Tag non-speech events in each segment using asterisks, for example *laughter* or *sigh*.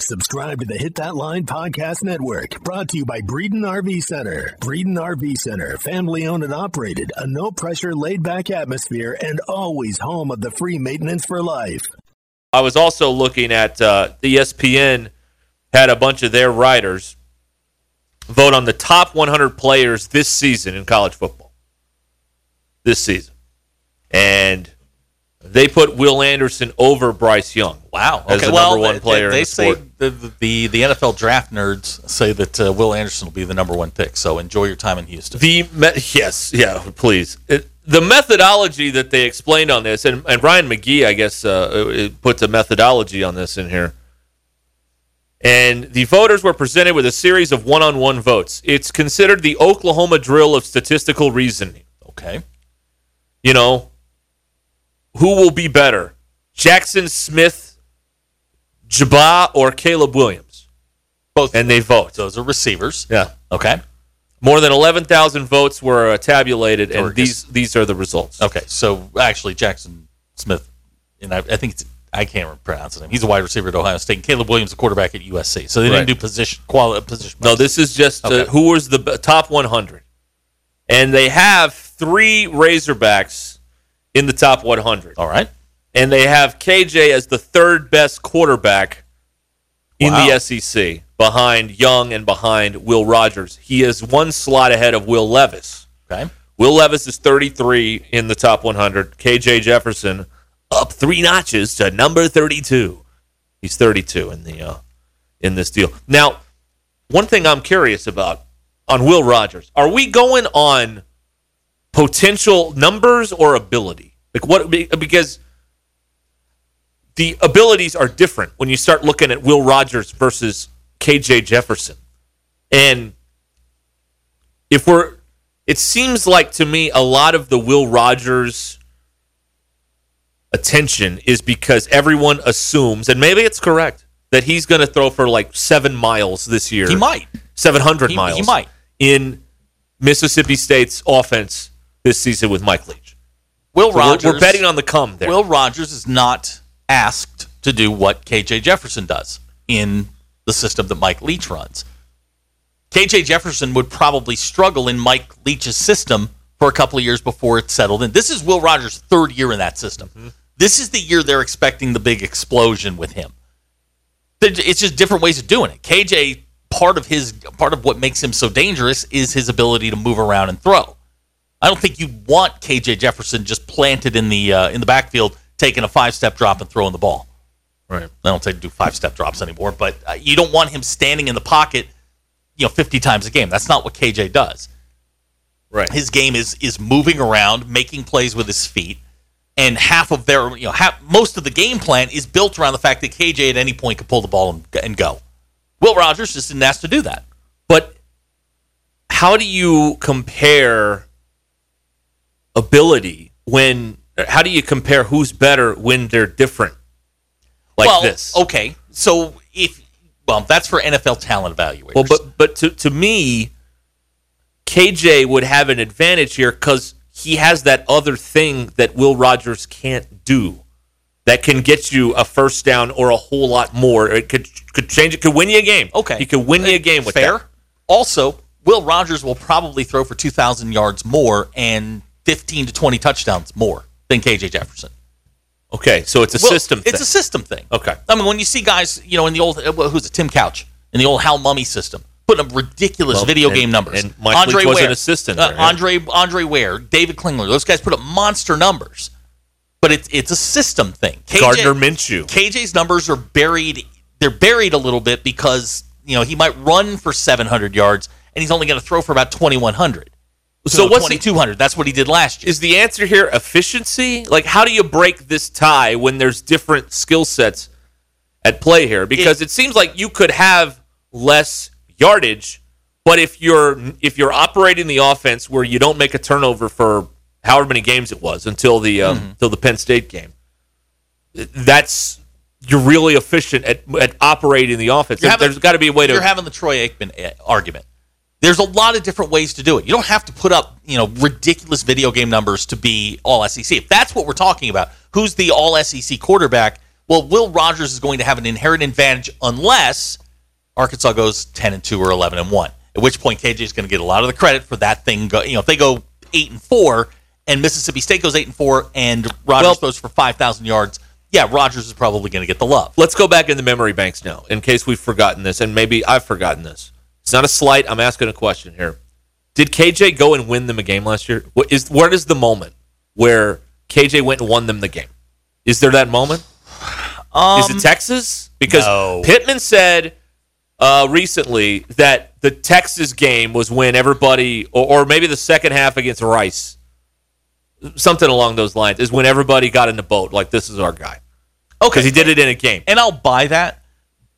Subscribe to the Hit That Line Podcast Network, brought to you by Breeden RV Center. Breeden RV Center, family owned and operated, a no pressure, laid back atmosphere, and always home of the free maintenance for life. I was also looking at uh, ESPN had a bunch of their writers vote on the top 100 players this season in college football. This season. And they put Will Anderson over Bryce Young. Wow. As Okay. the well, number one they- player They, in the say the, the the NFL draft nerds say that uh, Will Anderson will be the number one pick. So enjoy your time in Houston. The me- yes, yeah, please. It, the methodology that they explained on this, and, and Ryan McGee, I guess, uh, it puts a methodology on this in here. And the voters were presented with a series of one-on-one votes. It's considered the Oklahoma drill of statistical reasoning. okay. You know, who will be better, Jackson Smith, Jabba, or Caleb Williams? Both. And they vote. Those are receivers. Yeah. Okay. More than 11,000 votes were uh, tabulated, and these these are the results. Okay. So actually, Jackson Smith, and I, I think it's I can't pronounce his name. He's a wide receiver at Ohio State. And Caleb Williams, a quarterback at USC. So they Right. didn't do position quality position. No, this is just uh, who was the top 100. And they have three Razorbacks in the top 100. All right. And they have KJ as the third best quarterback in Wow. the SEC behind Young and behind Will Rogers. He is one slot ahead of Will Levis. Okay. Will Levis is 33 in the top 100. KJ Jefferson up three notches to number 32. He's 32 in the uh, in this deal. Now, one thing I'm curious about on Will Rogers: Are we going on potential numbers or ability? Like what? Because the abilities are different when you start looking at Will Rogers versus KJ Jefferson, and if we're it seems like to me a lot of the Will Rogers attention is because everyone assumes, and maybe it's correct, that he's going to throw for like seven miles this year. He might. 700 He- miles. he might. In Mississippi State's offense this season with Mike Leach. Will So we're- Rogers. We're, betting on the come there. Will Rogers is not asked to do what KJ Jefferson does in the system that Mike Leach runs. KJ Jefferson would probably struggle in Mike Leach's system for a couple of years before it settled in. This is Will Rogers' third year in that system. Mm-hmm. This is the year they're expecting the big explosion with him. It's just different ways of doing it. KJ, part of his part of what makes him so dangerous is his ability to move around and throw. I don't think you want KJ Jefferson just planted in the uh, in the backfield, taking a five step drop and throwing the ball. right. I don't say do five step drops anymore, but uh, you don't want him standing in the pocket, you know, fifty times a game. That's not what KJ does. Right. His game is is moving around, making plays with his feet, and half of their you know half, most of the game plan is built around the fact that KJ at any point could pull the ball and, and go. Will Rogers just didn't ask to do that. But how do you compare ability when? How do you compare who's better when they're different? Like well, this. okay. So if well, that's for NFL talent evaluators. Well, but but to to me, KJ would have an advantage here because he has that other thing that Will Rogers can't do that can get you a first down or a whole lot more. It could could change it, could win you a game. Okay. He could win you a game with Fair. that. Also, Will Rogers will probably throw for 2,000 yards more and 15 to 20 touchdowns more than KJ Jefferson. Okay, so it's a Well, system It's thing. a system thing. Okay. I mean, when you see guys, you know, in the old, uh, who's it, Tim Couch, in the old Hal Mumme system, putting up ridiculous Well, video and- game numbers. and Mike Leach was an assistant Uh, yeah. Andre Andre Ware, David Klingler, those guys put up monster numbers. But it's it's a system thing. KJ, Gardner Minshew. KJ's numbers are buried. They're buried a little bit because you know he might run for 700 yards and he's only going to throw for about 2100. So what's the- 2200? That's what he did last year. Is the answer here efficiency? Like, how do you break this tie when there's different skill sets at play here? Because it, seems like you could have less yardage, but if you're if you're operating the offense where you don't make a turnover for however many games it was until the um, Mm-hmm. until the Penn State game, that's you're really efficient at, at operating the offense. You're having- there's got to be a way to You're having the Troy Aikman uh, argument. There's a lot of different ways to do it. You don't have to put up, you know, ridiculous video game numbers to be all SEC. If that's what we're talking about, who's the all SEC quarterback? Well, Will Rogers is going to have an inherent advantage unless Arkansas goes 10 and 2 or 11 and 1. At which point KJ is going to get a lot of the credit for that thing go, you know, if they go 8 and 4 and Mississippi State goes 8 and 4 and Rogers Well- throws for 5,000 yards, yeah, Rogers is probably going to get the love. Let's go back in the memory banks now, in case we've forgotten this, and maybe I've forgotten this. It's not a slight. I'm asking a question here. Did KJ go and win them a game last year? What is what is the moment where KJ went and won them the game? Is there that moment? is it Texas? Because no. Pittman said uh, recently that the Texas game was when everybody, or, or maybe the second half against Rice, something along those lines, is when everybody got in the boat. Like this is our guy Okay. because he did it in a game. and I'll buy that.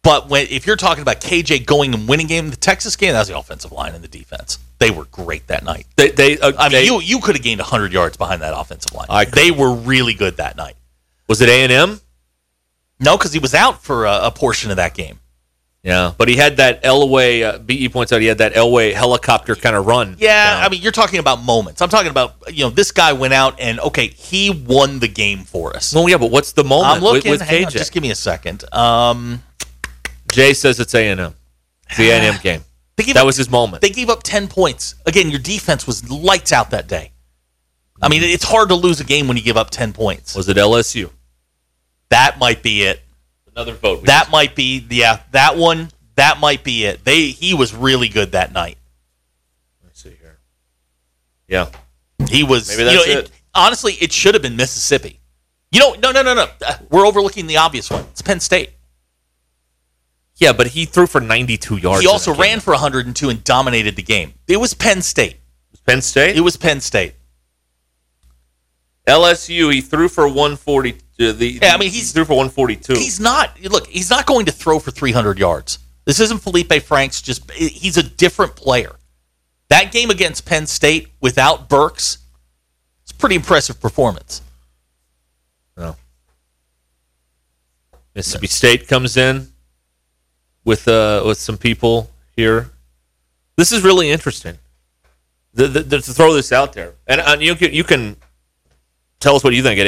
But when if you're talking about KJ going and winning game, the Texas game, that was the offensive line and the defense. They were great that night. They, they, uh, I mean, they- you you could have gained 100 yards behind that offensive line. I they were really good that night. was it A and M? No, because he was out for a, a portion of that game. Yeah, but he had that Elway. Uh, Be points out he had that Elway helicopter kind of run. Yeah, down. I mean, you're talking about moments. I'm talking about you know this guy went out and okay, he won the game for us. well, yeah, but what's the moment I'm looking. with, with hang on, just give me a second. Um, Jay says it's A and M. The *sighs* A and M game. That up- was his moment. They gave up 10 points. Again, your defense was lights out that day. I mean, it's hard to lose a game when you give up 10 points. Was it LSU? That might be it. Another vote. That might be yeah, that one, that might be it. They he was really good that night. Let's see here. Yeah, He was Maybe you that's know, it. honestly, it should have been Mississippi. You know, no, no, no, no. Uh, We're overlooking the obvious one. It's Penn State. Yeah, but he threw for 92 yards. He also ran for 102 and dominated the game. It was Penn State. It was Penn State. It was Penn State. LSU. He threw for 140. Uh, the, Yeah, I mean, he he's- threw for 142. He's not. Look, he's not going to throw for 300 yards. This isn't Feleipe Franks. Just he's a different player. That game against Penn State without Burks, it's a pretty impressive performance. No. Mississippi State comes in with uh, with some people here. This is really interesting. The, the, the- to throw this out there, and, and you can you can tell us what you think at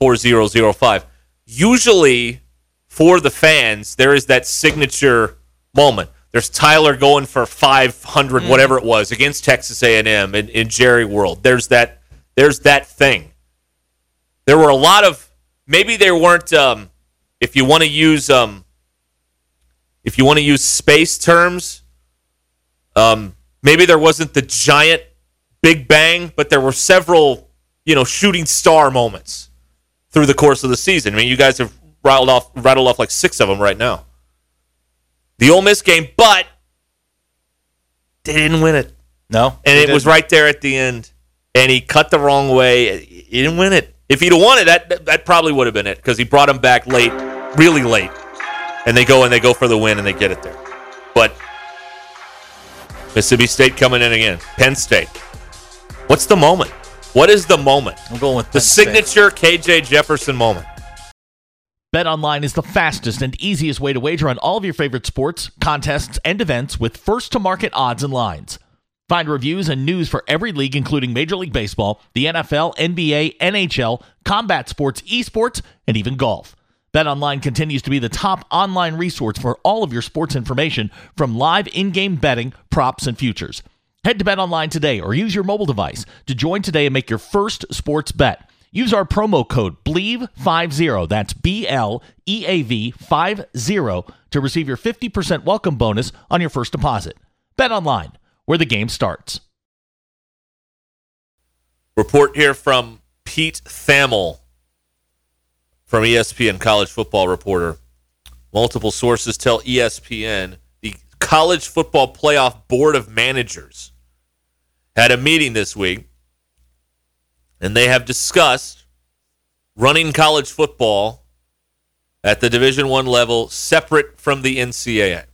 866-285-4005. Usually, for the fans, there is that signature moment. There's Tyler going for 500, whatever it was, against Texas A&M in, in Jerry World. There's that. There's that thing there were a lot of maybe there weren't um, if you want to use um, if you want to use space terms um, maybe there wasn't the giant big bang but there were several you know shooting star moments through the course of the season i mean you guys have rattled off rattled off like six of them right now the Ole Miss game but they didn't win it No, and it was right there at the end. And he cut the wrong way. He didn't win it. If he'd have won it, that that, that probably would have been it because he brought him back late, really late. And they go and they go for the win and they get it there. But Mississippi State coming in again. Penn State. What's the moment? What is the moment? I'm going with The Penn State. signature KJ Jefferson moment. BetOnline is the fastest and easiest way to wager on all of your favorite sports, contests, and events with first to market odds and lines. Find reviews and news for every league, including Major League Baseball, the NFL, NBA, NHL, combat sports, esports, and even golf. BetOnline continues to be the top online resource for all of your sports information from live in game betting, props, and futures. Head to BetOnline today or use your mobile device to join today and make your first sports bet. Use our promo code BLEAV50, that's B L E A V 50, to receive your 50% welcome bonus on your first deposit. BetOnline where the game starts. Report here from Pete Thamel from ESPN college football reporter. Multiple sources tell ESPN the College Football Playoff Board of Managers had a meeting this week and they have discussed running college football at the Division 1 level separate from the NCAA.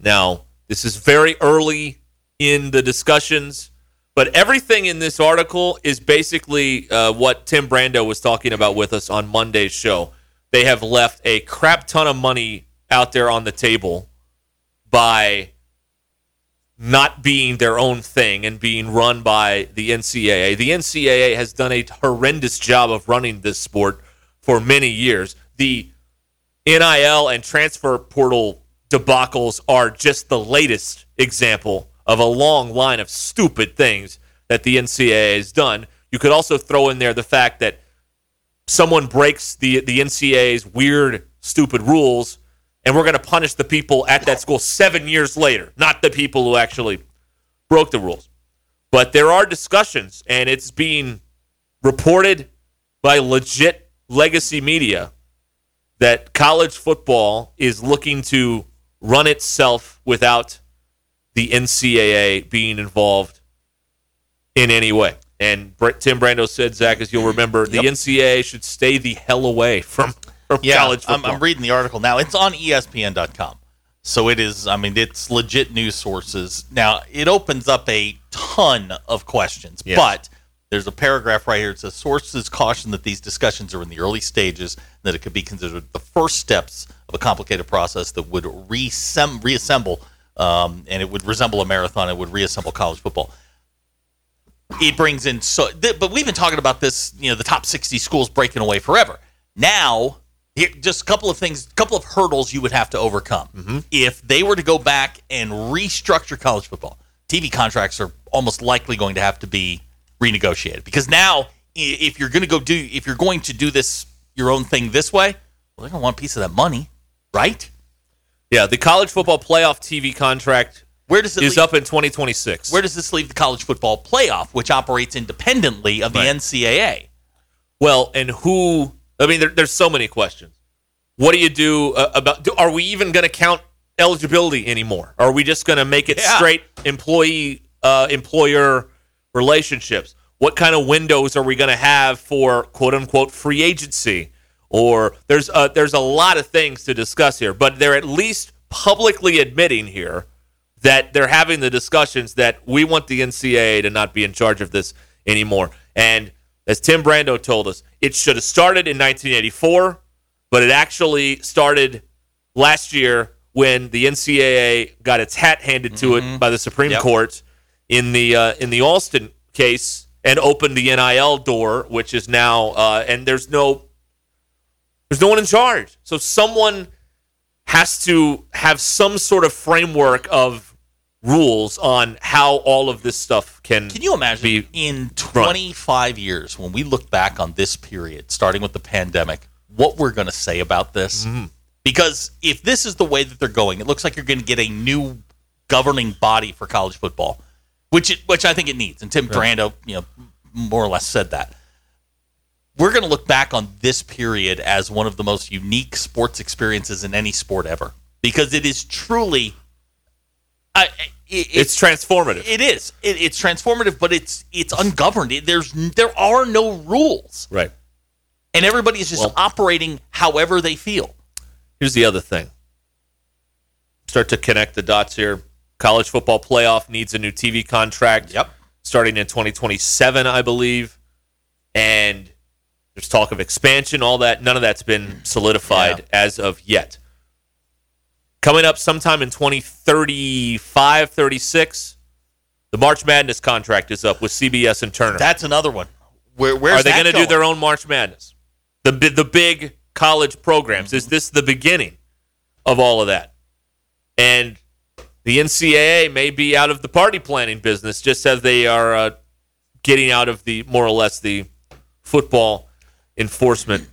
Now, this is very early in the discussions, but everything in this article is basically uh, what Tim Brando was talking about with us on Monday's show. They have left a crap ton of money out there on the table by not being their own thing and being run by the NCAA. The NCAA has done a horrendous job of running this sport for many years. The NIL and transfer portal debacles are just the latest example of a long line of stupid things that the NCAA has done. You could also throw in there the fact that someone breaks the the NCAA's weird, stupid rules, and we're going to punish the people at that school seven years later, not the people who actually broke the rules. But there are discussions, and it's being reported by legit legacy media that college football is looking to run itself without the NCAA being involved in any way. And Tim Brando said, Zach, as you'll remember, the NCAA should stay the hell away from, from yeah, college I'm. I'm reading the article now. It's on ESPN.com. So it is, I mean, it's legit news sources. Now, it opens up a ton of questions, Yes. but there's a paragraph right here. It says sources caution that these discussions are in the early stages, that it could be considered the first steps of a complicated process that would reassemb- reassemble, um, and it would resemble a marathon. It would reassemble college football. It brings in so, th- but we've been talking about this. You know, the top 60 schools breaking away forever. Now, here, just a couple of things, a couple of hurdles you would have to overcome if they were to go back and restructure college football. TV contracts are almost likely going to have to be renegotiated because now, if you're going to go do, if you're going to do this your own thing this way, well, they're going to want a piece of that money, right? Yeah, the college football playoff TV contract Where does it is leave, up in 2026. Where does this leave the college football playoff, which operates independently of the Right. NCAA? Well, and who? I mean, there, there's so many questions. What do you do uh, about? Do, are we even going to count eligibility anymore? Are we just going to make it Yeah. straight employee uh, employer relationships? What kind of windows are we going to have for quote unquote free agency? Or there's a, there's a lot of things to discuss here, but they're at least publicly admitting here that they're having the discussions that we want the NCAA to not be in charge of this anymore. And as Tim Brando told us, it should have started in 1984, but it actually started last year when the NCAA got its hat handed to it by the Supreme Yep. Court in the uh, in the Alston case and opened the NIL door, which is now uh, and there's no there's no one in charge. So someone has to have some sort of framework of rules on how all of this stuff can. Can you imagine be in 25 years when we look back on this period, starting with the pandemic, what we're going to say about this? Mm-hmm. Because if this is the way that they're going, it looks like you're going to get a new governing body for college football, which it, which I think it needs. And Tim Brando, you know, more or less said that. We're going to look back on this period as one of the most unique sports experiences in any sport ever because it is truly. I, it, It's transformative. it is. It, it's transformative, but it's it's ungoverned. It, there's there are no rules, right. and everybody is just Well- operating however they feel. Here's the other thing. Start to connect the dots here. College football playoff needs a new TV contract. Yep. Starting in 2027, I believe. And there's talk of expansion, all that. None of that's been solidified Yeah. as of yet. Coming up sometime in 2035, 36, The March Madness contract is up with CBS and Turner. That's another one. Where, where's Are they going to do their own March Madness? The the big college programs. Is this the beginning of all of that? And the NCAA may be out of the party planning business, just as they are uh, getting out of the more or less the football enforcement.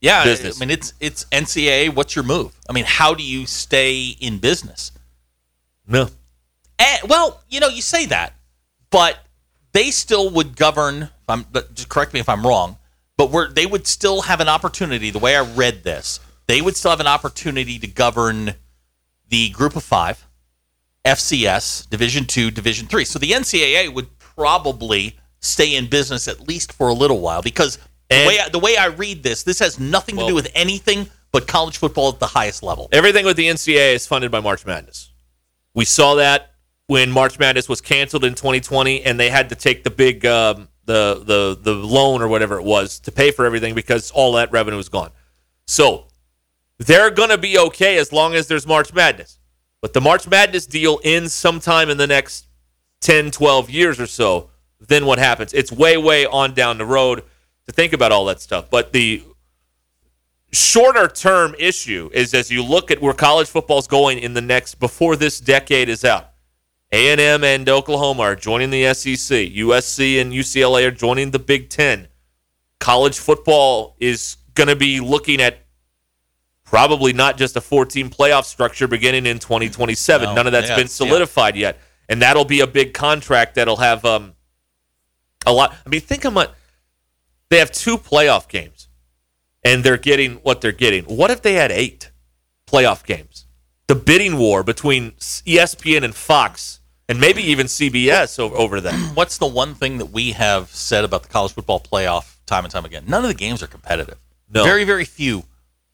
Yeah, business. I mean it's it's NCAA. What's your move? I mean, how do you stay in business? No, Eh, well, you know, you say that, but they still would govern. I'm, but just correct me if I'm wrong. But we're, they would still have an opportunity. The way I read this, they would still have an opportunity to govern the Group of Five, FCS, Division Two, Division Three. So the NCAA would probably stay in business at least for a little while because the way I, the way I read this, this has nothing to do with anything but college football at the highest level. everything with the NCAA is funded by March Madness. We saw that when March Madness was canceled in 2020, and they had to take the big um, the the the loan or whatever it was to pay for everything because all that revenue was gone. So they're going to be okay as long as there's March Madness. But the March Madness deal ends sometime in the next 10, 12 years or so. Then what happens? It's way, way on down the road to think about all that stuff. But the shorter term issue is as you look at where college football is going in the next before this decade is out. A&M and Oklahoma are joining the SEC. USC and UCLA are joining the Big 10. College football is going to be looking at probably not just a 14 playoff structure beginning in 2027. No, None of that's yeah, been yeah. solidified yet. And that'll be a big contract that'll have um, a lot. I mean, think what they have two playoff games and they're getting what they're getting. What if they had eight playoff games? The bidding war between ESPN and Fox, and maybe even CBS over, over that. *clears throat* what's the one thing that we have said about the college football playoff time and time again? None of the games are competitive. No. Very, very few.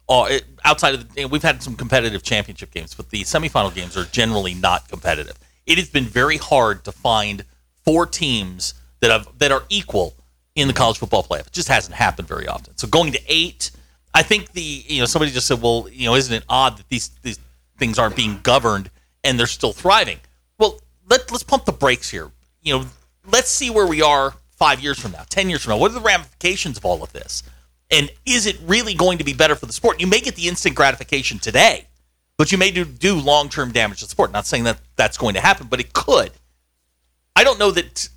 Uh, it- outside of the, we've had some competitive championship games, but the semifinal games are generally not competitive. It has been very hard to find four teams that have that are equal in the college football playoff. It just hasn't happened very often. So going to eight, I think the you know somebody just said, well, you know, isn't it odd that these these things aren't being governed and they're still thriving? Well, let, let's pump the brakes here. You know, let's see where we are five years from now, ten years from now. What are the ramifications of all of this? And is it really going to be better for the sport? You may get the instant gratification today, but you may do, do long term damage to the sport. Not saying that that's going to happen, but it could. I don't know that.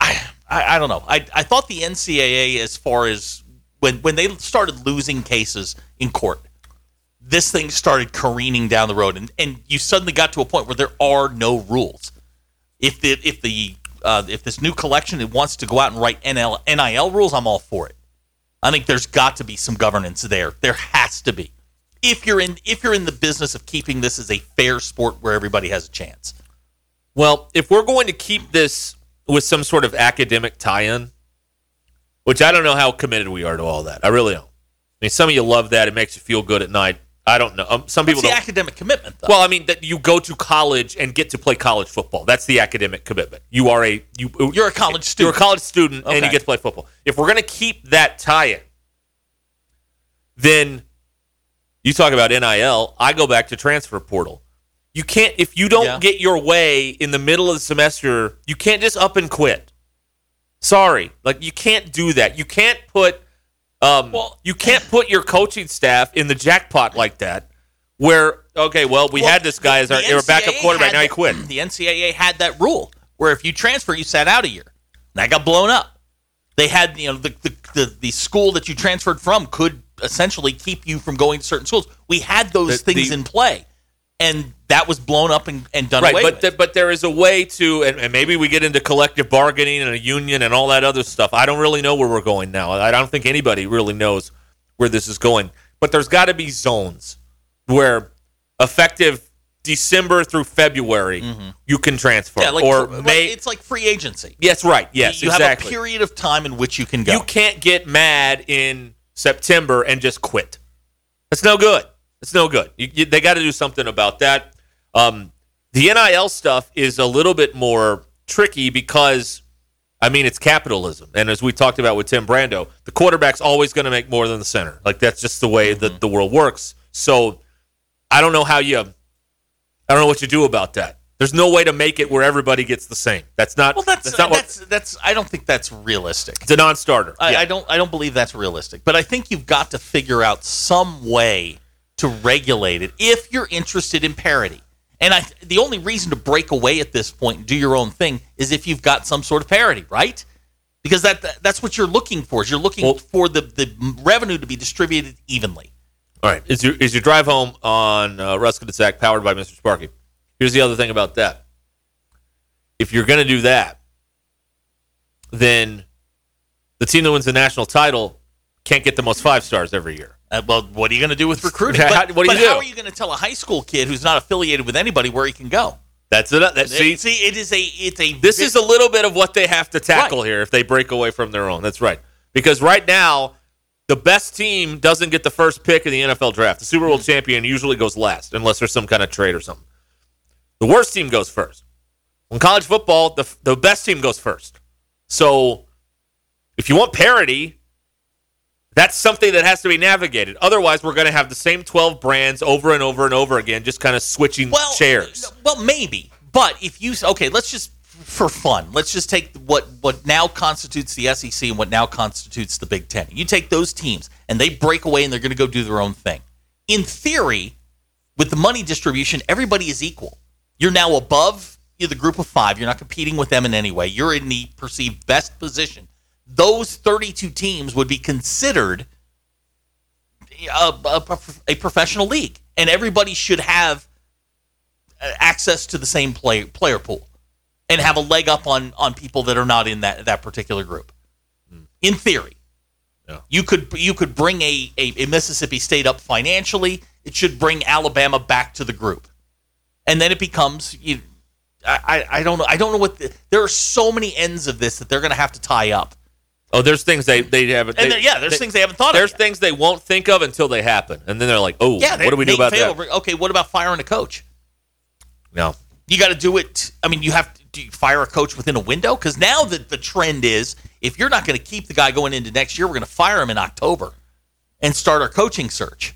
I, I, I don't know. I, I thought the NCAA, as far as when when they started losing cases in court, this thing started careening down the road, and, and you suddenly got to a point where there are no rules. If the if the uh, if this new collection it wants to go out and write NL, NIL rules, I'm all for it. I think there's got to be some governance there. There has to be. If you're in if you're in the business of keeping this as a fair sport where everybody has a chance. Well, if we're going to keep this with some sort of academic tie-in, which I don't know how committed we are to all that. I really don't. I mean, some of you love that; it makes you feel good at night. I don't know. Um, some people the don't. academic commitment though? Well, I mean that you go to college and get to play college football. That's the academic commitment. You are a you. You're a college student. You're a college student, and you get to play football. If we're going to keep that tie-in, then you talk about NIL. I go back to transfer portal. You can't if you don't Yeah. get your way in the middle of the semester. You can't just up and quit. Sorry, like you can't do that. You can't put um, Well- you can't put your coaching staff in the jackpot like that. Where okay, well, we Well, had this guy as our, our backup quarterback. Now he quit. *clears throat* The NCAA had that rule where if you transfer, you sat out a year. And That got blown up. They had you know the the, the, the school that you transferred from could essentially keep you from going to certain schools. We had those The- things in play, and that was blown up and, and done right away but with. th- but there is a way to and, and maybe we get into collective bargaining and a union and all that other stuff i don't really know where we're going now i don't think anybody really knows where this is going but there's got to be zones where effective december through february mm-hmm. you can transfer yeah, like or may it's like free agency. yes right yes you exactly have a period of time in which you can go. you can't get mad in September and just quit. That's no good. It's no good. You, you, they got to do something about that. Um, the NIL stuff is a little bit more tricky because, I mean, it's capitalism, and as we talked about with Tim Brando, the quarterback's always going to make more than the center. Like that's just the way that the world works. So I don't know how you, I don't know what you do about that. There's no way to make it where everybody gets the same. That's not. Well, that's not that's, what. that's I don't think that's realistic. It's a non-starter. I, Yeah. I don't I don't believe that's realistic. But I think you've got to figure out some way to regulate it if you're interested in parity. And I the only reason to break away at this point and do your own thing is if you've got some sort of parity, right? Because that that's what you're looking for. Is you're looking Well- for the, the revenue to be distributed evenly. All right. Is your is your drive home on uh, Ruskin and Sack powered by Mr. Sparky? Here's the other thing about that. If you're going to do that, then the team that wins the national title can't get the most five stars every year. Uh, well, what are you going to do with recruiting? How- what do you but how are you going to tell a high school kid who's not affiliated with anybody where he can go? That's it. That, see, See, it is a it's a this is a little bit of what they have to tackle Right. here if they break away from their own. That's right. Because right now, the best team doesn't get the first pick in the NFL draft. The Super Bowl champion usually goes last, unless there's some kind of trade or something. The worst team goes first. In college football, the, the best team goes first. So if you want parity, that's something that has to be navigated. Otherwise, we're going to have the same 12 brands over and over and over again, just kind of switching well, chairs. Well, maybe, but if you okay, let's just for fun, let's just take what what now constitutes the SEC and what now constitutes the Big Ten. You take those teams and they break away and they're going to go do their own thing. In theory, with the money distribution, everybody is equal. You're now above the group of five. You're not competing with them in any way. You're in the perceived best position. Those 32 teams would be considered a, a, a professional league, and everybody should have uh, access to the same play, player pool and have a leg up on on people that are not in that that particular group. In theory, Yeah. you could you could bring a, a, a Mississippi State up financially. It should bring Alabama back to the group, and then it becomes you. I, I I don't know. I don't know what the, there are so many ends of this that they're going to have to tie up. Oh, there's things they they haven't. They- yeah, there's they- things they haven't thought There's of. things they won't think of until they happen, and then they're like, "Oh, Yeah, what do we do about Fail- that?" Okay, what about firing a coach? No, You got to do it. I mean, you have to do you fire a coach within a window because now that the trend is, if you're not going to keep the guy going into next year, we're going to fire him in October and start our coaching search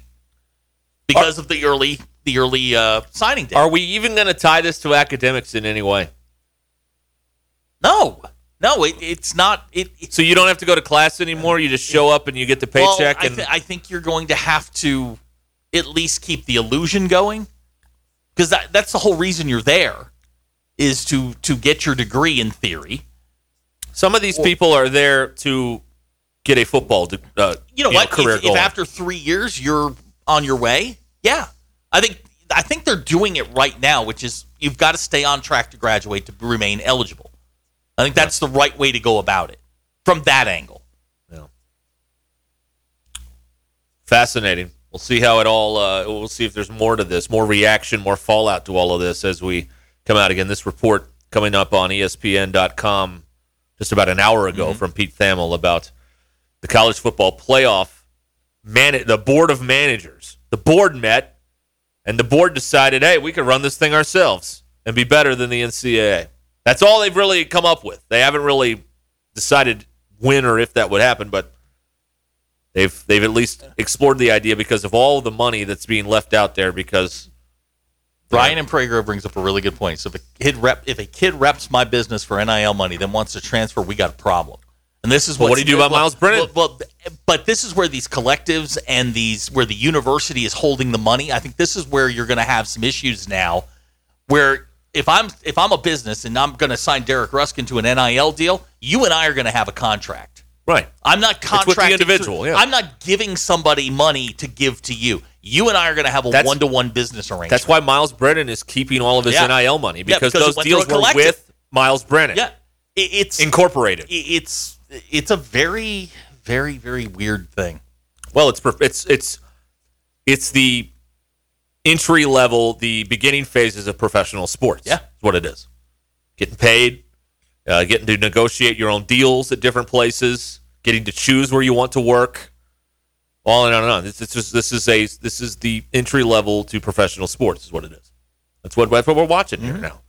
because of the early the early uh, signing day. are we even going to tie this to academics in any way? no, no, it, it's not. It, it- So you don't have to go to class anymore. You just show up and you get the well, paycheck. I, and I think you're going to have to at least keep the illusion going because that, that's the whole reason you're there is to to get your degree in theory. some of these people are there to get a football uh, you know what? career if, if after three years you're on your way, yeah, I think I think they're doing it right now, which is you've got to stay on track to graduate to remain eligible. I think that's the right way to go about it from that angle. Yeah. Fascinating. We'll see how it all. Uh, we'll see if there's more to this, more reaction, more fallout to all of this as we come out again. This report coming up on ESPN.com just about an hour ago from Pete Thamel about the college football playoff. Man, the board of managers, the board met, and the board decided, hey, we could run this thing ourselves and be better than the NCAA. That's all they've really come up with. They haven't really decided when or if that would happen, but They've they've at least explored the idea because of all the money that's being left out there. Because Brian and Prager brings up a really good point. So if a kid rep, if a kid reps my business for NIL money, then wants to transfer, we got a problem. And this is Well, what do you do about Myles Brennan? Well, well, but this is where these collectives and these where the university is holding the money. I think this is where you're going to have some issues now. Where if I'm if I'm a business and I'm going to sign Derek Ruskin to an NIL deal, you and I are going to have a contract. right, I'm not with the individual, yeah. I'm not giving somebody money to give to you. You and I are going to have a one to one business arrangement. that's why Myles Brennan is keeping all of his Yeah. NIL money Yeah, because, because those deals were with Myles Brennan, Yeah, it, it's incorporated. it- it's it's a very very very weird thing. Well, it's it's it's it's the entry level, the beginning phases of professional sports. Yeah. is what it is. Getting paid, uh, getting to negotiate your own deals at different places, getting to choose where you want to work. On and on and on. This, this is this is a this is the entry level to professional sports. Is what it is. That's what that's what we're watching here now.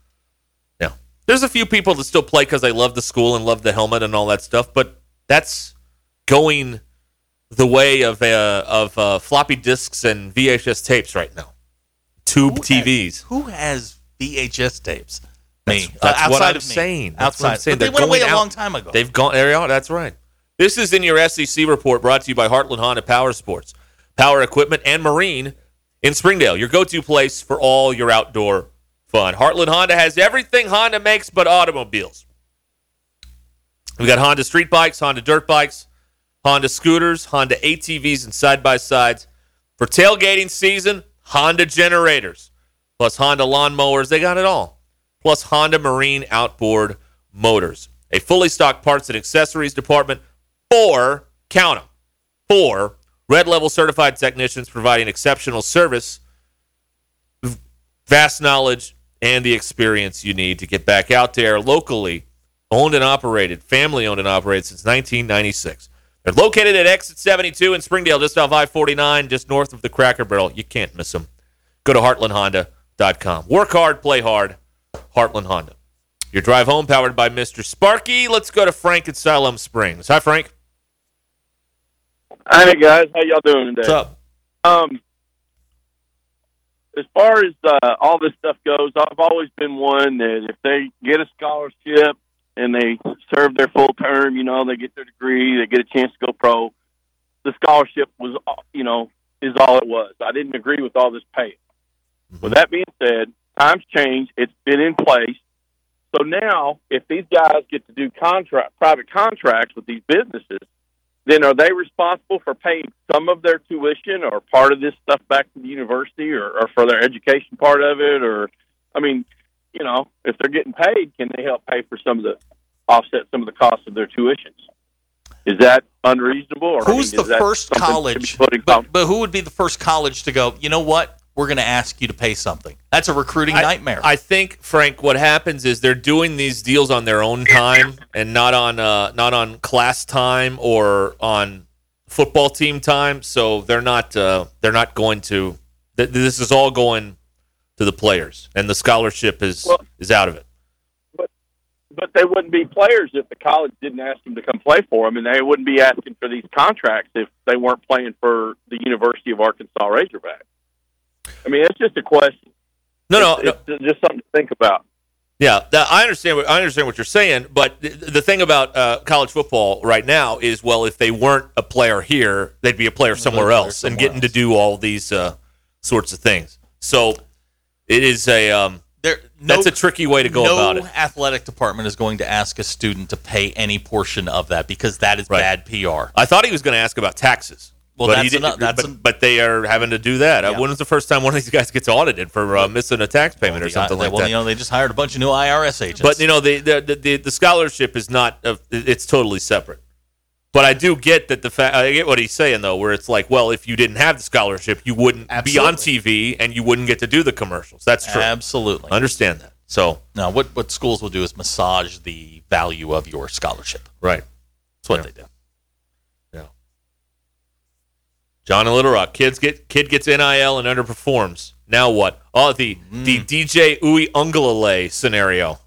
Yeah, there's a few people that still play because they love the school and love the helmet and all that stuff, but that's going the way of uh, of uh, floppy disks and VHS tapes right now. Tube Who TVs. Has, who has VHS tapes. Me. That's, Uh, what I'm of saying. That's outside. what I'm saying. But they went away going a long time ago. They've gone. There you are. That's right. This is in your SEC report brought to you by Heartland Honda Power Sports, Power Equipment, and Marine in Springdale, your go to place for all your outdoor fun. Heartland Honda has everything Honda makes but automobiles. We got Honda street bikes, Honda dirt bikes, Honda scooters, Honda ATVs, and side by sides. For tailgating season, Honda generators, plus Honda lawnmowers. They got it all. Plus Honda Marine outboard motors. A fully stocked parts and accessories department. Four, count them, four red level certified technicians providing exceptional service, vast knowledge, and the experience you need to get back out there locally owned and operated, family owned and operated since 1996. They're located at Exit 72 in Springdale, just off I 49, just north of the Cracker Barrel. You can't miss them. Go to heartlandhonda.com. Work hard, play hard. Heartland Honda. Your drive home powered by Mr. Sparky. Let's go to Frank in Siloam Springs. Hi, Frank. Hey guys, how y'all doing today? What's up? Um, as far as uh, all this stuff goes, I've always been one that if they get a scholarship and they serve their full term, you know, they get their degree, they get a chance to go pro. The scholarship was, you know, is all it was. I didn't agree with all this pay. Mm-hmm. With that being said, times change. It's been in place. So now, if these guys get to do contract, private contracts with these businesses, then are they responsible for paying some of their tuition or part of this stuff back to the university or, or for their education part of it? Or, I mean, you know, if they're getting paid, can they help pay for some of the offset some of the costs of their tuitions? Is that unreasonable? Or I Who's mean, the first something to be college? But, but who would be the first college to go? You know what? We're going to ask you to pay something. That's a recruiting I- nightmare. I think Frank, what happens is they're doing these deals on their own time and not on uh, not on class time or on football team time. So they're not uh, they're not going to. Th- this is all going to the players, and the scholarship is Well- is out of it. but but they wouldn't be players if the college didn't ask them to come play for them, and they wouldn't be asking for these contracts if they weren't playing for the University of Arkansas Razorbacks. I mean, it's just a question. No, no, it's, no. it's just something to think about. Yeah, I understand. What, I understand what you're saying, but the, the thing about uh, college football right now is, well, if they weren't a player here, they'd be a player somewhere else and somewhere getting to do all these uh, sorts of things. So it is a um, there, no, that's a tricky way to go no about it. athletic department is going to ask a student to pay any portion of that because that is Right. bad PR. I thought he was going to ask about taxes. Well, but that's didn't, that's but, an- but they are having to do that. Uh, Yeah. When was the first time one of these guys gets audited for uh, missing a tax payment or The- something they- like well, that? Well, you know, they just hired a bunch of new IRS agents. But you know, the the the, the, scholarship is not. Uh, it's totally separate. But I do get that the fact. I get what he's saying though, where it's like, well, if you didn't have the scholarship, you wouldn't be on TV and you wouldn't get to do the commercials. That's true. absolutely. Understand that. So Now, what what schools will do is massage the value of your scholarship. right. That's what Yeah. they do. Yeah. John in Little Rock, kids get kid gets NIL and underperforms. Now what? Oh, the the Mm. DJ Uiagalelei scenario.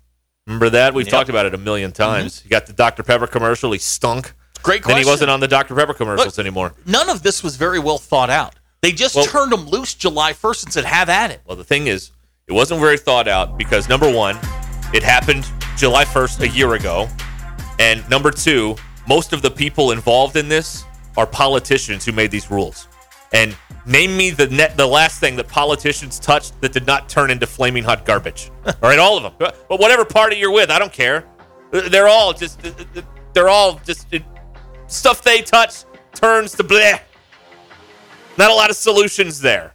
Remember that? We've Yep. Mm-hmm. talked about it a million times. You got the Dr. Pepper commercial. He stunk. Great Then question. he wasn't on the Dr. Pepper commercials anymore. None of this was very well thought out. They just Well- turned them loose July 1st and said, "Have at it." Well, the thing is, it wasn't very thought out because number one, it happened July 1st a year ago. And number two, most of the people involved in this are politicians who made these rules. And name me the net, the last thing that politicians touched that did not turn into flaming hot garbage. *laughs* all right, all of them. But whatever party you're with, I don't care. They're all just, they're all just stuff they touch turns to bleh. Not a lot of solutions there.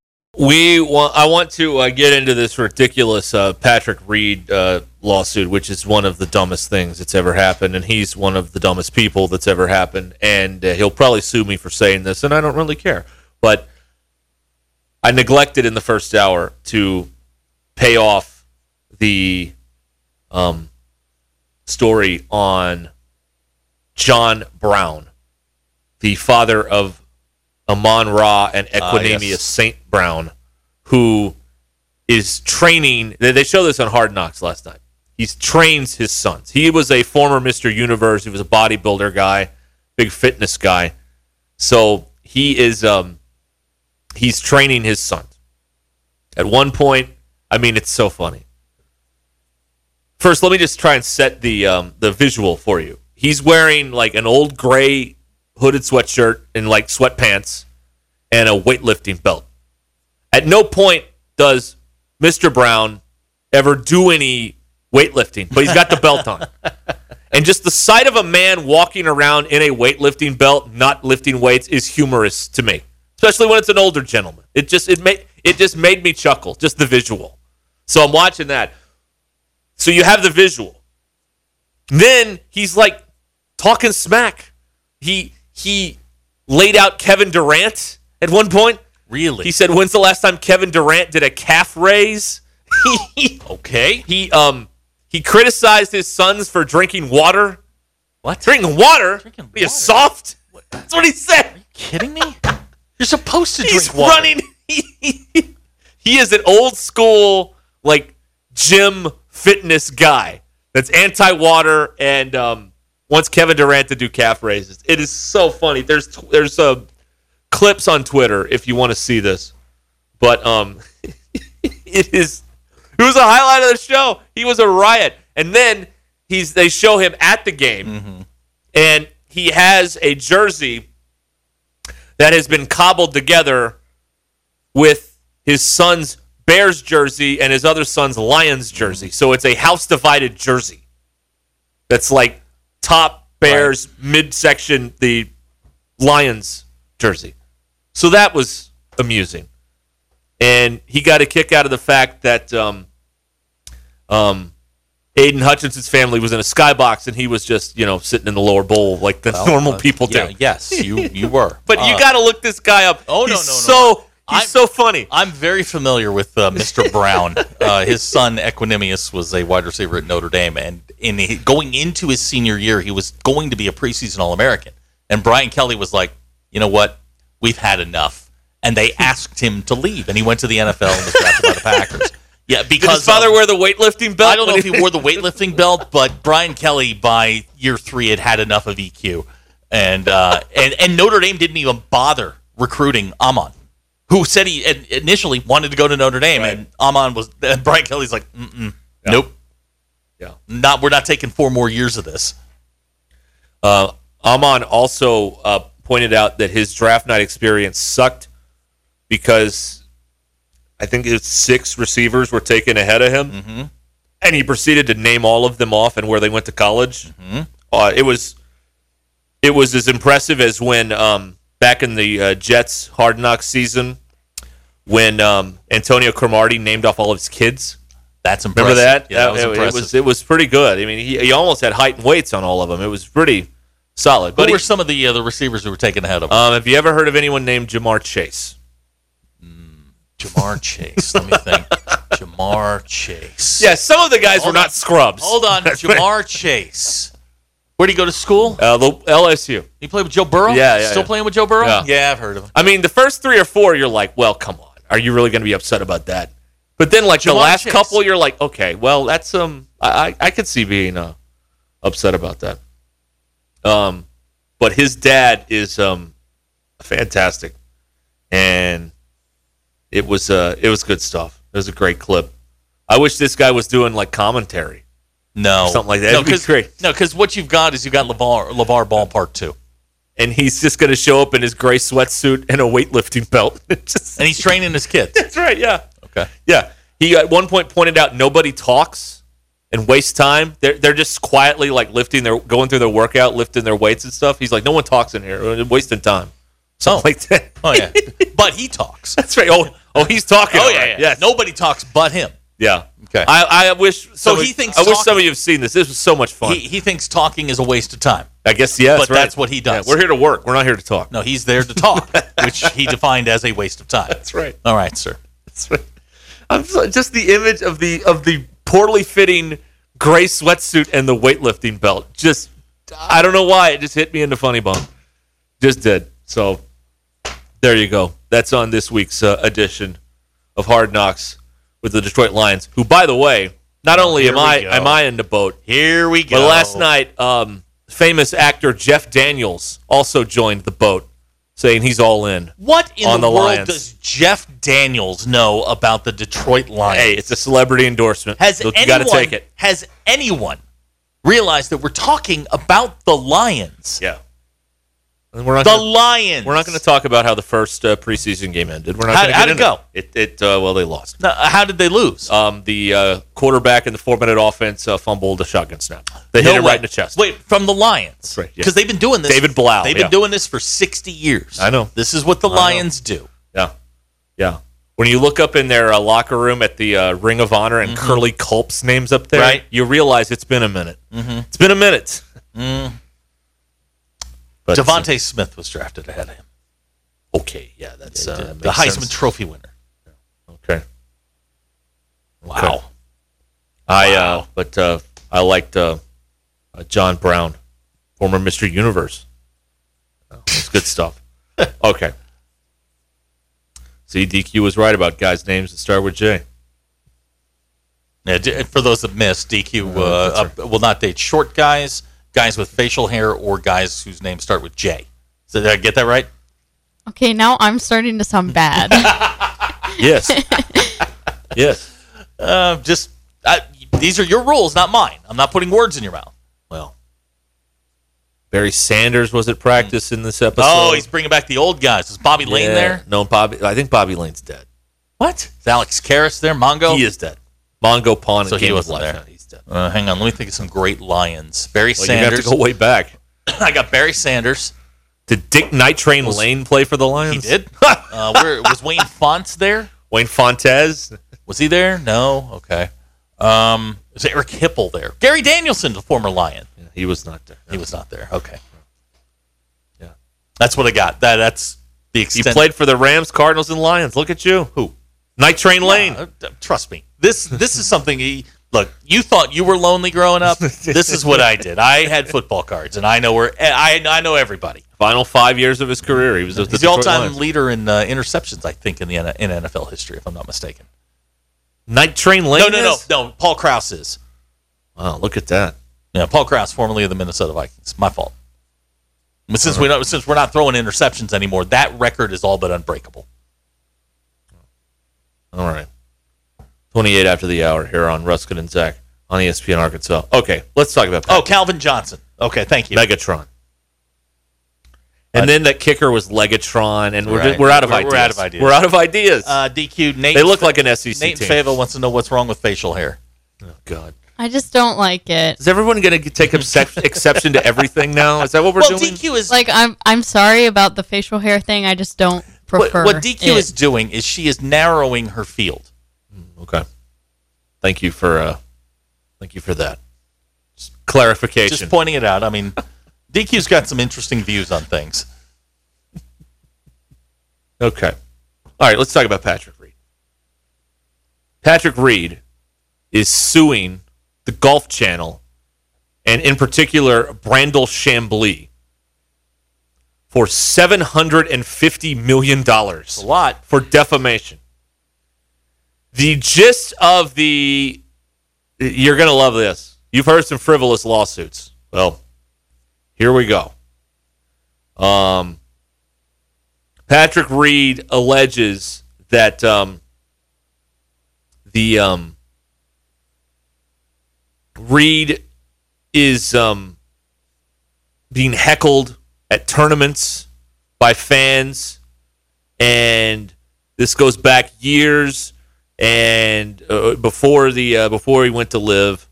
We want. I want to uh, get into this ridiculous uh, Patrick Reed uh, lawsuit, which is one of the dumbest things that's ever happened, and he's one of the dumbest people that's ever happened, and uh, he'll probably sue me for saying this, and I don't really care. But I neglected in the first hour to pay off the um, story on John Brown, the father of Amon Ra and Equanimeous yes. St. Brown, who is training. They they show this on Hard Knocks last night. He trains his sons. He was a former Mr. Universe. He was a bodybuilder guy, big fitness guy. So he is um, he's training his sons. At one point, I mean, it's so funny. First, let me just try and set the um, the visual for you. He's wearing like an old gray hooded sweatshirt and like sweatpants and a weightlifting belt. At no point does Mr. Brown ever do any weightlifting, but he's got the belt on. *laughs* And just the sight of a man walking around in a weightlifting belt, not lifting weights, is humorous to me, especially when it's an older gentleman. It just it made it just made me chuckle, just the visual. So I'm watching that. So you have the visual. Then he's like talking smack. He he laid out Kevin Durant at one point. Really? He said, "When's the last time Kevin Durant did a calf raise?" *laughs* Okay. he um he criticized his sons for drinking water. What? Drinking water? Drinking Be a water? soft? That's what he said. Are you kidding me? You're supposed to He's drink water. running. He, *laughs* he is an old school like gym fitness guy that's anti-water and um, wants Kevin Durant to do calf raises. It is so funny. There's there's uh, clips on Twitter if you want to see this, but um, *laughs* it is it was a highlight of the show. He was a riot, and then he's they show him at the game, and he has a jersey that has been cobbled together with his son's Bears jersey and his other son's Lions jersey. So it's a house divided jersey. That's like top Bears, midsection the Lions jersey. So that was amusing. And he got a kick out of the fact that um, um, Aiden Hutchinson's family was in a skybox and he was just, you know, sitting in the lower bowl like the normal Uh, people yeah, do. Yes, you you were. *laughs* But you Uh, got to look this guy up. Oh, no, he's no, no. So he's I'm- so funny. I'm very familiar with uh, Mr. Brown. *laughs* Uh, his son Equanimeous was a wide receiver at Notre Dame, and in going into his senior year, he was going to be a preseason All American. And Brian Kelly was like, "You know what? We've had enough." And they *laughs* asked him to leave, and he went to the NFL and was drafted by the Packers. Yeah, because Did his father wear the weightlifting belt? I don't know if he wore the weightlifting belt, *laughs* but Brian Kelly by year three had had enough of EQ, and uh, and and Notre Dame didn't even bother recruiting Amon, who said he initially wanted to go to Notre Dame, and Amon was and *laughs* Brian Kelly's like, Mm-mm, nope, Yeah. not we're not taking four more years of this. Uh, Amon also uh, pointed out that his draft night experience sucked because I think his six receivers were taken ahead of him, Mm-hmm. and he proceeded to name all of them off and where they went to college. Mm-hmm. Uh, it was it was as impressive as when um, back in the uh, Jets Hard Knocks season when um, Antonio Cromartie named off all of his kids. That's impressive. Remember that? Yeah, that was it, impressive. It was it was pretty good. I mean, he, he almost had height and weights on all of them. It was pretty solid. But were some of the uh, the receivers who were taken ahead of him? um, have you ever heard of anyone named Ja'Marr Chase? Ja'Marr Chase. Let me think. *laughs* Ja'Marr Chase. Yeah, some of the guys Hold were on. not scrubs. Hold on, *laughs* Ja'Marr Chase. Where would he go to school? Uh, the LSU. He played with Joe Burrow. Yeah, yeah, Still yeah. playing with Joe Burrow. Yeah. I've heard of him. I mean, the first three or four, you're like, well, come on. Are you really going to be upset about that? But then, like the last Chase. couple, you're like, okay, well, that's um, I I, I could see being uh, upset about that. Um, but his dad is um, fantastic, and it was uh, it was good stuff. It was a great clip. I wish this guy was doing like commentary. No, Something like that. No, It'd be because great. no, because what you've got is you've got LaVar LaVar Ball Part Two. And he's just going to show up in his gray sweatsuit and a weightlifting belt. *laughs* Just- And he's training his kids. that's right. Yeah. Okay. Yeah. He at one point pointed out nobody talks and wastes time. They're they're just quietly like lifting their going through their workout, lifting their weights and stuff. He's like, no one talks in here, We're wasting time. Oh. Something like that. Oh yeah. *laughs* but he talks. That's right. Oh, oh, he's talking. Oh yeah. right. yeah. Yes. Nobody talks but him. Yeah. Okay. I, I wish. So he of- thinks I wish some of you have seen this. This was so much fun. He, he thinks talking is a waste of time. I guess yeah. but that's, right. that's what he does. Yeah, we're here to work. We're not here to talk. No, he's there to talk, *laughs* which he defined as a waste of time. That's right. All right, sir. That's right. I'm so, just the image of the of the poorly fitting gray sweatsuit and the weightlifting belt. Just I don't know why it just hit me in the funny bone. Just did. So there you go. That's on this week's uh, edition of Hard Knocks with the Detroit Lions. Who, by the way, not only Here am I go. am I in the boat, Here we go. but last night, um, famous actor Jeff Daniels also joined the boat, saying he's all in. what in on the, the world Lions. does Jeff Daniels know about the Detroit Lions? Hey, it's a celebrity endorsement. has so you anyone got to take it. has anyone realized that we're talking about the Lions? Yeah. And we're not The gonna, Lions. we're not going to talk about how the first uh, preseason game ended. We're not How- going to how'd get it go? It, it uh, well, they lost. Now, how did they lose? Um, the uh, quarterback in the four-minute offense uh, fumbled a shotgun snap. They hit No it way. right in the chest. Wait, from the Lions? right, yeah. Because they've been doing this. David Blough, They've yeah. been doing this for sixty years. I know. This is what the know. Lions do. Yeah, yeah. When you look up in their uh, locker room at the uh, Ring of Honor and Curley Culp's name's up there, Mm-hmm. Right. you realize it's been a minute. Mm-hmm. It's been a minute. Mm. But, DeVonta Smith was drafted ahead of him. okay, yeah, that's uh, the Heisman sense. Trophy winner. Okay. Wow. I uh, but uh, I liked uh, uh, John Brown, former Mr. Universe. Oh, it's good stuff. *laughs* Okay. See, DQ was right about guys' names that start with J. Yeah, d- for those that missed, DQ uh, uh, will not date short guys, guys with facial hair, or guys whose names start with J. So did I get that right? Okay, now I'm starting to sound bad. *laughs* Yes. *laughs* yes. Uh, just I, these are your rules, not mine. I'm not putting words in your mouth. Well, Barry Sanders was at practice in this episode. Oh, he's bringing back the old guys. Is Bobby Layne Yeah. there? No, Bobby. I think Bobby Layne's dead. What? Is Alex Karras there? Mongo? He is dead. Mongo Pawn. So he Game wasn't there. No, he's Uh, hang on, let me think of some great Lions. Barry Well, you have to go way back. *clears throat* I got Barry Sanders. Did Dick Night Train Lane play for the Lions? He did. *laughs* uh, where was Wayne Fonts there? Wayne Fontes. Was he there? No. Okay. Um, is Eric Hipple there? Gary Danielson, the former Lion. He was not there. He was not there. Okay. Yeah. That's what I got. That that's the He extent. played for the Rams, Cardinals, and Lions. Look at you. Who? Night Train Lane. Uh, uh, trust me. This this is something. He, look, you thought you were lonely growing up. *laughs* this is what I did. I had football cards, and I know where I I know everybody. Final five years of his career, he was the, the all-time Lions. leader in uh, interceptions, I think, in the in NFL history, if I'm not mistaken. Night Train Lane. No, no, no, is? no. Paul Krause is. Wow, look at that. Yeah, Paul Krause, formerly of the Minnesota Vikings. My fault. But since we don't, since we're not throwing interceptions anymore, that record is all but unbreakable. All right. 28 after the hour here on Ruskin and Zach on ESPN Arkansas. Okay, let's talk about Oh, Calvin Johnson. Okay, thank you. Megatron. And Uh, then that kicker was Legatron, and we're, Right. we're out of We're- ideas. we're out of ideas. We're out of ideas. Uh, DQ. Nate. they look like an SEC Nate team. Favo wants to know what's wrong with facial hair. Oh, God. I just don't like it. Is everyone going to take *laughs* exception to everything now? Is that what we're well, doing? DQ is Like I'm I'm sorry about the facial hair thing. I just don't what, prefer what DQ it. is doing is she is narrowing her field. Okay. Thank you for uh, thank you for that Just clarification. Just pointing it out. I mean, *laughs* DQ's got some interesting views on things. Okay. All right, let's talk about Patrick Reed. Patrick Reed is suing the Golf Channel and, in particular, Brandel Chamblee for $750 million A lot. for defamation. The gist of the. You're going to love this. You've heard some frivolous lawsuits. Well, here we go. Um, Patrick Reed alleges that um, the um, Reed is um, being heckled at tournaments by fans, and this goes back years and uh, before the uh, before he went to live,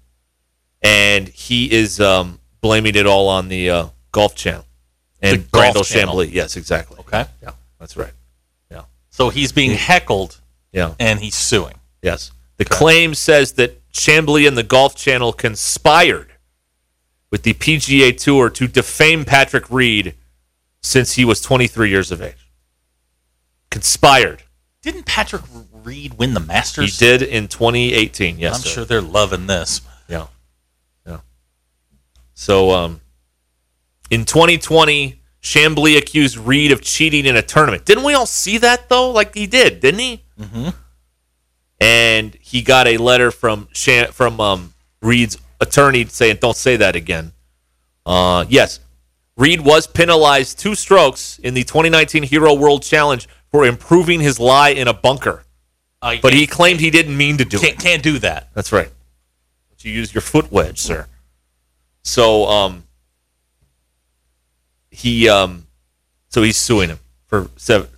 and he is um, blaming it all on the uh, Golf Channel and The Brandel. Chamblee. Yes, exactly. Okay. Yeah, that's right. Yeah. So he's being heckled Yeah. and he's suing. Yes. The claim says that Chamblee and the Golf Channel conspired with the PGA Tour to defame Patrick Reed since he was 23 years of age. Conspired. Didn't Patrick Reed win the Masters? He did in 2018. Yes, I'm sir. sure they're loving this. Yeah. Yeah. So um in 2020, Chamblee accused Reed of cheating in a tournament. Didn't we all see that though? Like he did, didn't he? Mm-hmm. And he got a letter from Sham- from um, Reed's attorney saying, "Don't say that again." Uh, yes, Reed was penalized two strokes in the 2019 Hero World Challenge for improving his lie in a bunker, Uh, but he claimed he didn't mean to do it. can't, can't do that. That's right. But you use your foot wedge, sir. So um he um so he's suing him for seven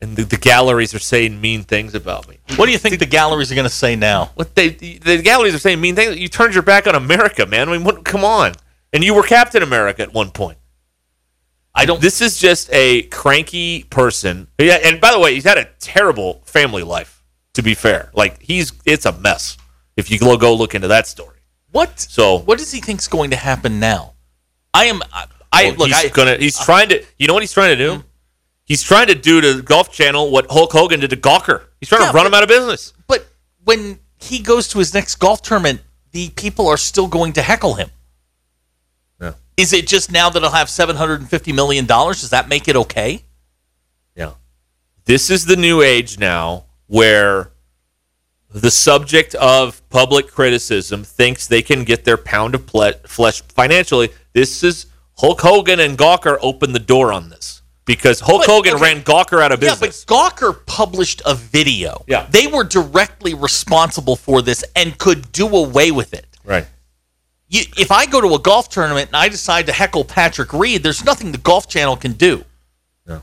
and the, the galleries are saying mean things about me. What do you think the galleries are going to say now? What they the, the galleries are saying mean things. You turned your back on America, man. I mean, what, come on. And you were Captain America at one point. I don't. This is just a cranky person. Yeah, and by the way, he's had a terrible family life. To be fair, like he's it's a mess. If you go go look into that story. What? So What does he think's going to happen now? I am. I, I Well, look. he's I, gonna. He's trying to. You know what he's trying to do? Hmm? He's trying to do to Golf Channel what Hulk Hogan did to Gawker. He's trying Yeah, to run but- him out of business. but when he goes to his next golf tournament, the people are still going to heckle him. Is it just now that he'll have seven hundred and fifty million dollars? Does that make it okay? Yeah. This is the new age now where the subject of public criticism thinks they can get their pound of ple- flesh financially. This is Hulk Hogan and Gawker opened the door on this because Hulk But, Hogan okay. ran Gawker out of business. Yeah, but. Gawker published a video. Yeah. They were directly responsible for this and could do away with it. right. You, if I go to a golf tournament and I decide to heckle Patrick Reed, there's nothing the Golf Channel can do. No.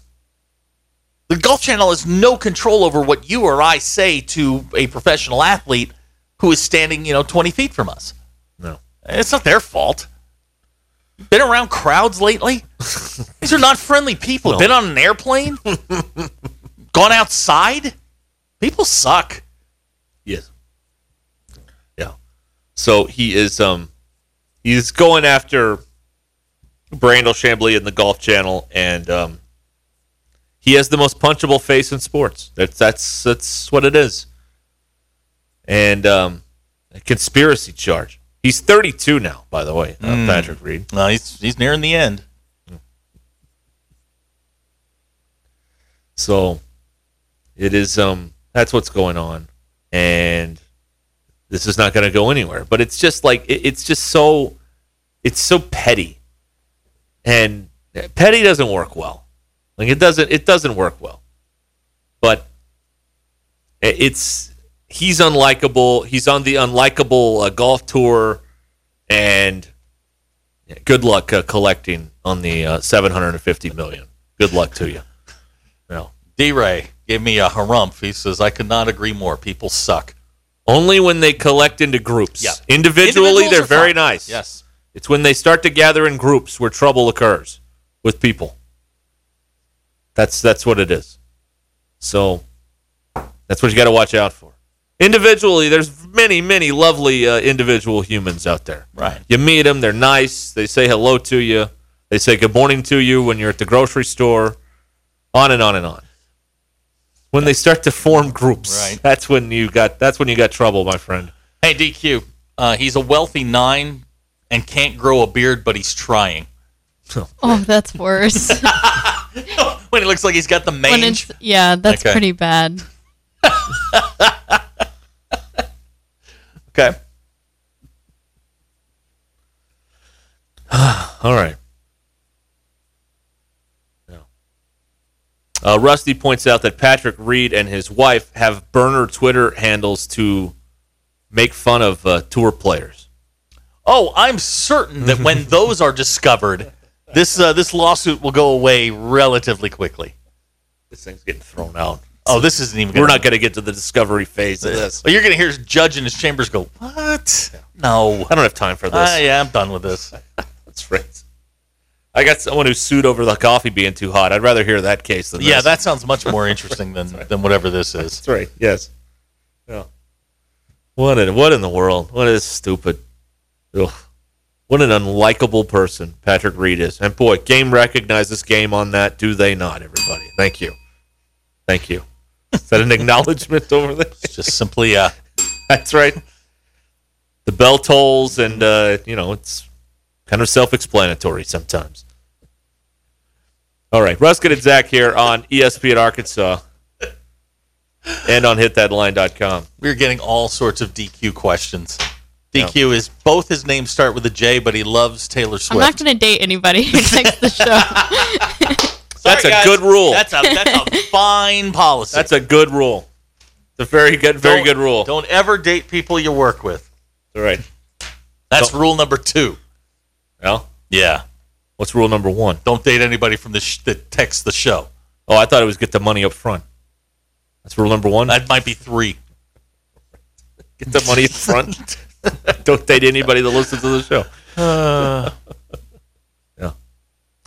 The Golf Channel has no control over what you or I say to a professional athlete who is standing, you know, 20 feet from us. No. It's not their fault. Been around crowds lately? *laughs* These are not friendly people. No. Been on an airplane? *laughs* Gone outside? People suck. Yes. Yeah. So he is um he's going after Brandel Chamblee in the Golf Channel and um he has the most punchable face in sports. That's that's that's what it is. And um a conspiracy charge. He's 32 now, by the way, uh, Patrick Reed. No, he's he's nearing the end. So it is um that's what's going on. And this is not going to go anywhere. But it's just like it, it's just so it's so petty. And petty doesn't work well. Like it doesn't it doesn't work well. But it's he's unlikable. He's on the unlikable uh, golf tour and good luck uh, collecting on the uh, 750 million. Good luck to you. No. D Ray gave me a harumph. He says, I could not agree more. People suck. Only when they collect into groups. Yeah. Individually, Individuals they're very fine. nice. Yes. It's when they start to gather in groups where trouble occurs with people. That's that's what it is. So that's what you got to watch out for. Individually, there's many, many lovely uh, individual humans out there. Right. You meet them, they're nice. They say hello to you. They say good morning to you when you're at the grocery store. On and on and on. When they start to form groups, Right. that's when you got that's when you got trouble, my friend. Hey, DQ. Uh, he's a wealthy nine and can't grow a beard, but he's trying. *laughs* Oh, that's worse. *laughs* *laughs* When it looks like he's got the when mange. yeah, that's Okay. pretty bad. Okay. *sighs* All right. Uh, Rusty points out that Patrick Reed and his wife have burner Twitter handles to make fun of uh, tour players. Oh, I'm certain that when *laughs* those are discovered, This uh, this lawsuit will go away relatively quickly. This thing's getting thrown out. Oh, this isn't even. We're not going to get to the discovery phase of this. Well, you're going to hear his judge in his chambers go, "What? No, I don't have time for this. Ah, yeah, I'm done with this." *laughs* That's right. I got someone who sued over the coffee being too hot. I'd rather hear that case than yeah, this. that sounds much more interesting than than whatever this is. That's right. Yes. Yeah. What in what in the world? What is stupid? Ugh. What an unlikable person Patrick Reed is. And boy, game recognizes game on that, do they not, everybody? Thank you. Thank you. Is that an *laughs* acknowledgement over there? It's just simply, uh, That's right. The bell tolls, and uh, you know it's kind of self-explanatory sometimes. All right, Ruskin and Zach here on ESPN Arkansas and on hitthatline.com. we're getting all sorts of DQ questions. DQ is both his names start with a J, but he loves Taylor Swift. I'm not going to date anybody who *laughs* texts the show. *laughs* That's Sorry, a guys. good rule. That's a that's a *laughs* fine policy. That's a good rule. It's a very good, very Don't- good rule. Don't ever date people you work with. All right. That's Don't- rule number two. Well, Yeah. what's rule number one? Don't date anybody from the sh- that texts the show. Oh, I thought it was get the money up front. That's rule number one. That might be three. *laughs* Get the money up front. *laughs* Don't date anybody that listens to the show. *sighs* yeah.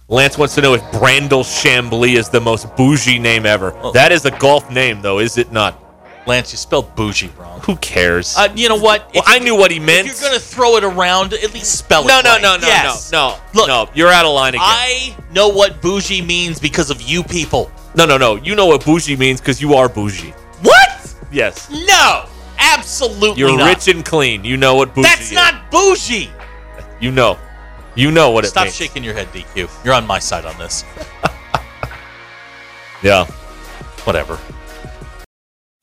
Lance wants to know if Brandel Chamblee is the most bougie name ever. Oh. That is a golf name, though, is it not? Lance, you spelled bougie wrong. Who cares? Uh, you know what? well, I knew what he meant. If you're going to throw it around, at least spell it no, no, right. no, no, Yes. no, no. Look, no, you're out of line again. I know what bougie means because of you people. no, no, no. You know what bougie means because you are bougie. What? Yes. No, absolutely You're not. rich and clean. You know what bougie That's is. not bougie. You know. You know what it means. Stop shaking your head, DQ. You're on my side on this. *laughs* Yeah. Whatever.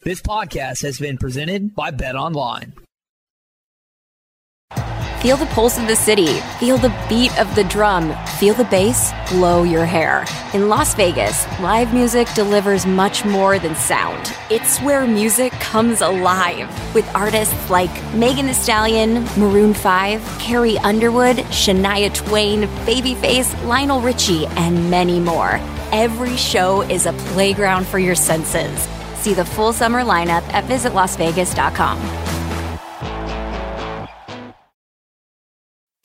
This podcast has been presented by Bet Online. Feel the pulse of the city. Feel the beat of the drum. Feel the bass blow your hair. In Las Vegas, live music delivers much more than sound. It's where music comes alive with artists like Megan Thee Stallion, Maroon 5, Carrie Underwood, Shania Twain, Babyface, Lionel Richie, and many more. Every show is a playground for your senses. See the full summer lineup at visitlasvegas.com.